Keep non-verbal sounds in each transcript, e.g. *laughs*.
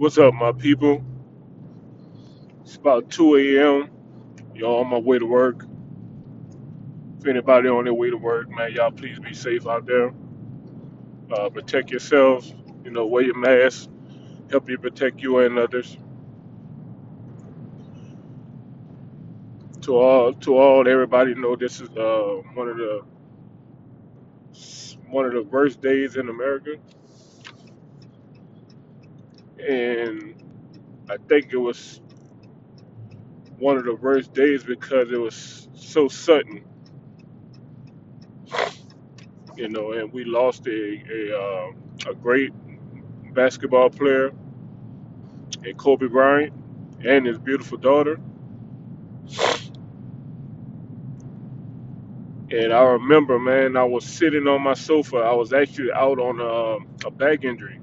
What's up, my people? It's about 2 a.m. Y'all on my way to work. If anybody on their way to work, man, y'all please be safe out there. Uh, protect yourselves. You know, wear your mask. Help you protect you and others. To all, to all, everybody know this is uh, one of the one of the worst days in America, and I think it was one of the worst days because it was so sudden, you know, and we lost a a, uh, a great basketball player in Kobe Bryant and his beautiful daughter. And I remember, man, I was sitting on my sofa. I was actually out on a, a back injury,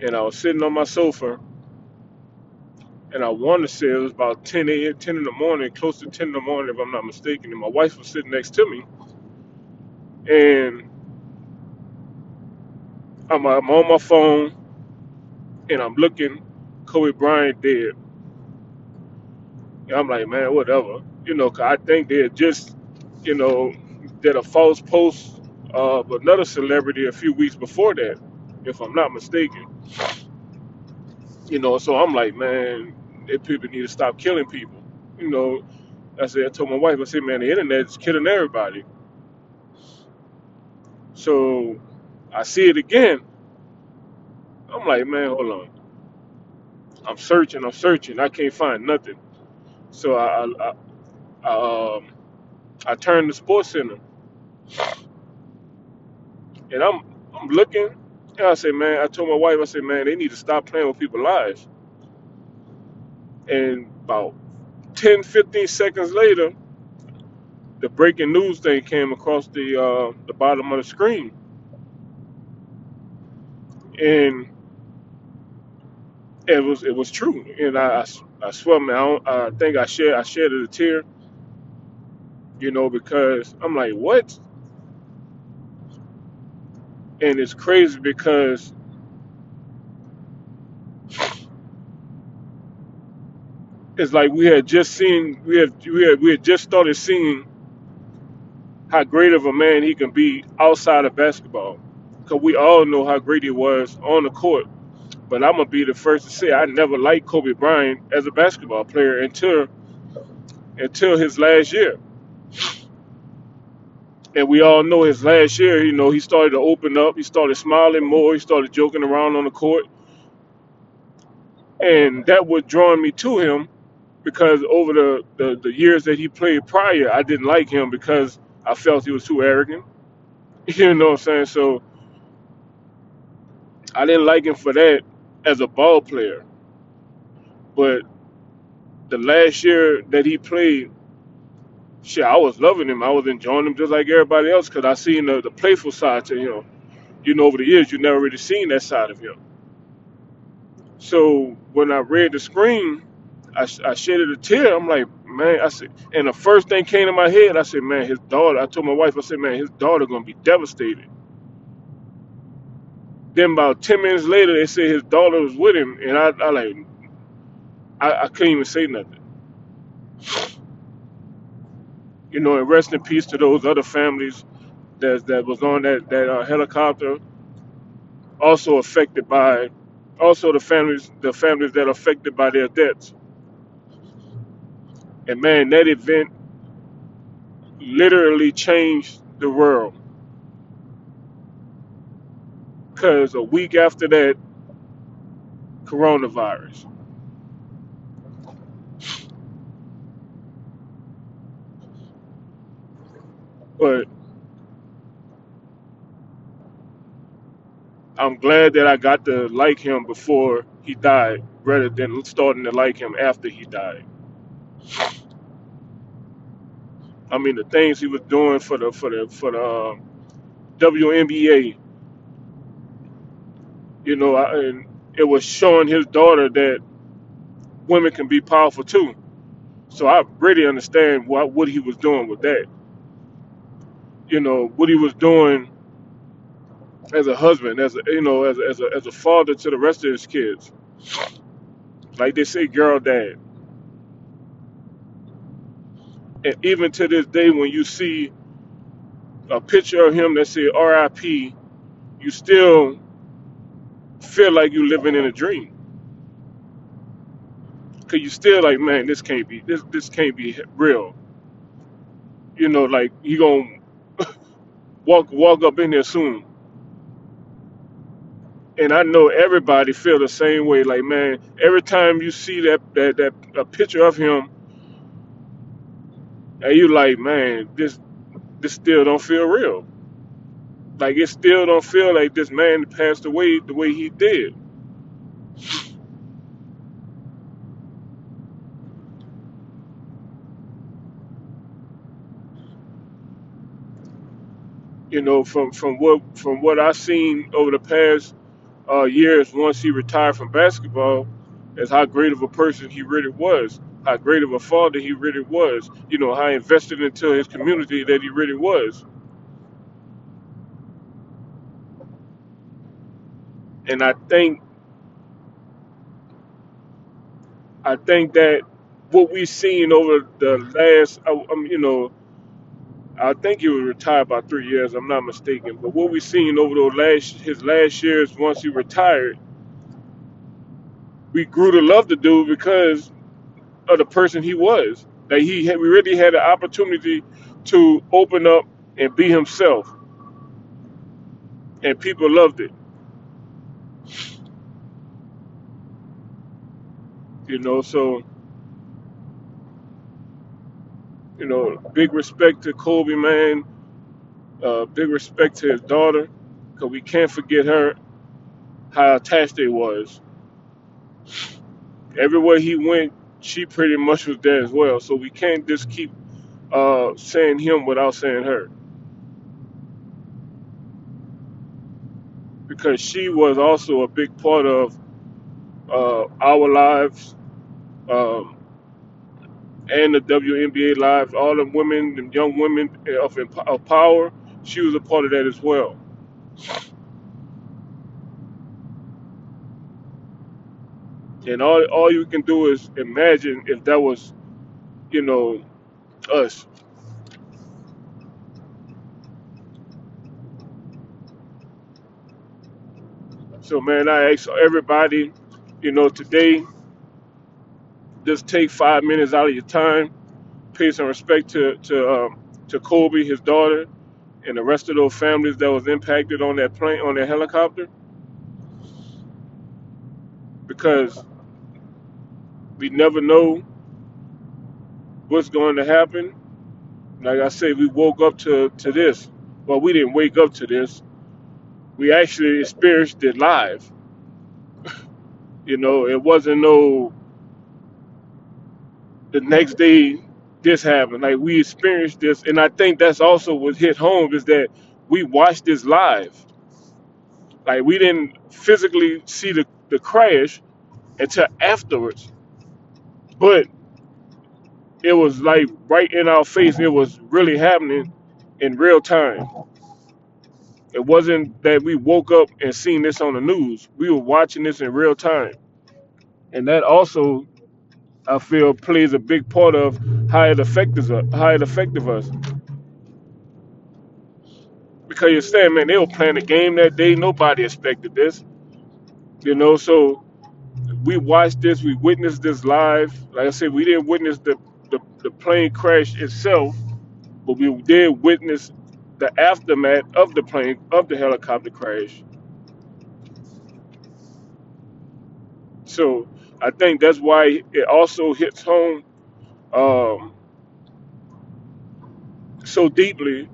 and I was sitting on my sofa, and I want to say it was about 10 a.m., 10 in the morning, close to 10 in the morning, if I'm not mistaken. And my wife was sitting next to me, and I'm, I'm on my phone, and I'm looking, Kobe Bryant dead. And I'm like, man, whatever, you know, 'cause I think they had just, you know, did a false post uh, of another celebrity a few weeks before that, if I'm not mistaken. You know, so I'm like, man, if people need to stop killing people. You know, I said, I told my wife, I said, man, the internet's killing everybody. So I see it again. I'm like, man, hold on. I'm searching, I'm searching. I can't find nothing. So I, I, I um, I turned to the Sports Center, and I'm, I'm looking. And I said, man, I told my wife, I said, man, they need to stop playing with people's lives. And about 10, 15 seconds later, the breaking news thing came across the uh, the bottom of the screen, and it was it was true. And I, I, swear, man, I, don't, I think I shared I shared a tear, you know, because I'm like, what? And it's crazy because it's like we had just seen we had we had we had just started seeing how great of a man he can be outside of basketball. Because we all know how great he was on the court. But I'm gonna be the first to say I never liked Kobe Bryant as a basketball player until until his last year. And we all know his last year, you know, he started to open up, he started smiling more, he started joking around on the court. And that was drawing me to him because over the, the, the years that he played prior, I didn't like him because I felt he was too arrogant. *laughs* You know what I'm saying? So I didn't like him for that as a ball player. But the last year that he played, shit, I was loving him. I was enjoying him just like everybody else because I seen the, the playful side to him. You know, over the years, you never really seen that side of him. So when I read the screen, I, I shedded a tear. I'm like, man, I said, and the first thing came to my head, I said, man, his daughter. I told my wife, I said, man, his daughter gonna be devastated. Then about ten minutes later, they said his daughter was with him, and I, I like, I, I couldn't even say nothing. You know, and rest in peace to those other families that that was on that that uh, helicopter, also affected by, also the families the families that are affected by their deaths. And man, that event literally changed the world. Cause a week after that, coronavirus. But I'm glad that I got to like him before he died, rather than starting to like him after he died. I mean, the things he was doing for the for the for the um, WNBA, you know, I, and it was showing his daughter that women can be powerful too. So I really understand what what he was doing with that. You know, what he was doing as a husband, as a you know, as a, as a, as a father to the rest of his kids. Like they say, girl dad. And even to this day, when you see a picture of him that say R.I.P., you still feel like you're living in a dream. Cause you still like, man, this can't be this this can't be real. You know, like you gonna walk walk up in there soon. And I know everybody feel the same way. Like, man, every time you see that that that a picture of him, and you like, man, this this still don't feel real. Like it still don't feel like this man passed away the way he did. You know, from from what from what I've seen over the past uh, years, once he retired from basketball, is how great of a person he really was, how great of a father he really was. You know, how invested into his community that he really was. And I think I think that what we've seen over the last, um, you know, I think he was retired about three years. I'm not mistaken. But what we've seen over those last his last years, once he retired, we grew to love the dude because of the person he was. That he had, we really had an opportunity to open up and be himself, and people loved it. You know, so you know, big respect to Kobe, man. Uh, big respect to his daughter, because we can't forget her how attached they was. Everywhere he went, she pretty much was there as well. So we can't just keep uh, saying him without saying her, because she was also a big part of uh, our lives um, and the WNBA lives. All the women young women eh, of, of power, she was a part of that as well. And all all you can do is imagine if that was, you know, us. So man, I ask everybody, you know, today just take five minutes out of your time, pay some respect to to um, to Kobe, his daughter, and the rest of those families that was impacted on that plane, on that helicopter, because we never know what's going to happen. Like I said, we woke up to to this. Well, we didn't wake up to this. We actually experienced it live. *laughs* You know, it wasn't no the next day this happened. Like we experienced this, and I think that's also what hit home is that we watched this live. Like we didn't physically see the, the crash until afterwards, but it was like right in our face. It was really happening in real time. It wasn't that we woke up and seen this on the news. We were watching this in real time, and that also I feel plays a big part of how it affected us. How it affected us because you're saying, man, they were playing a game that day. Nobody expected this, you know. So we watched this, we witnessed this live. Like I said, we didn't witness the the, the plane crash itself, but we did witness the aftermath of the plane of the helicopter crash. So I think that's why it also hits home um, so deeply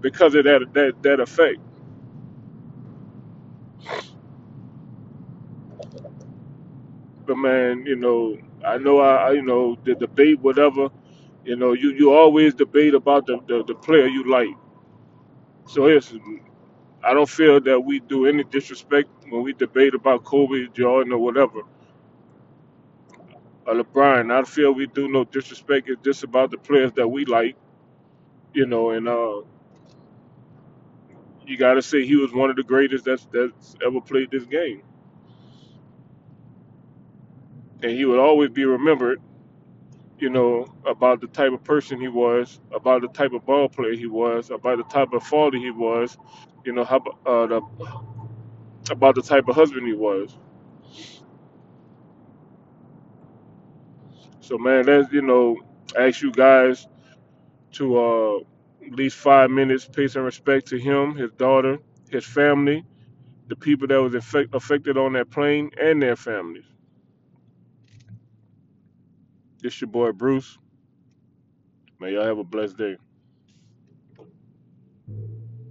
because of that that that effect. But man, you know, I know I, I you know the debate whatever. You know, you, you always debate about the, the, the player you like. So I don't feel that we do any disrespect when we debate about Kobe, Jordan, or whatever, or LeBron. I feel we do no disrespect. It's just about the players that we like, you know. And uh, you got to say he was one of the greatest that's that's ever played this game, and he would always be remembered. You know about the type of person he was, about the type of ball player he was, about the type of father he was. You know how uh, the, about the type of husband he was. So man, let's you know, ask you guys to uh, at least five minutes pay some respect to him, his daughter, his family, the people that was infect, affected on that plane, and their families. This your boy Bruce. May y'all have a blessed day.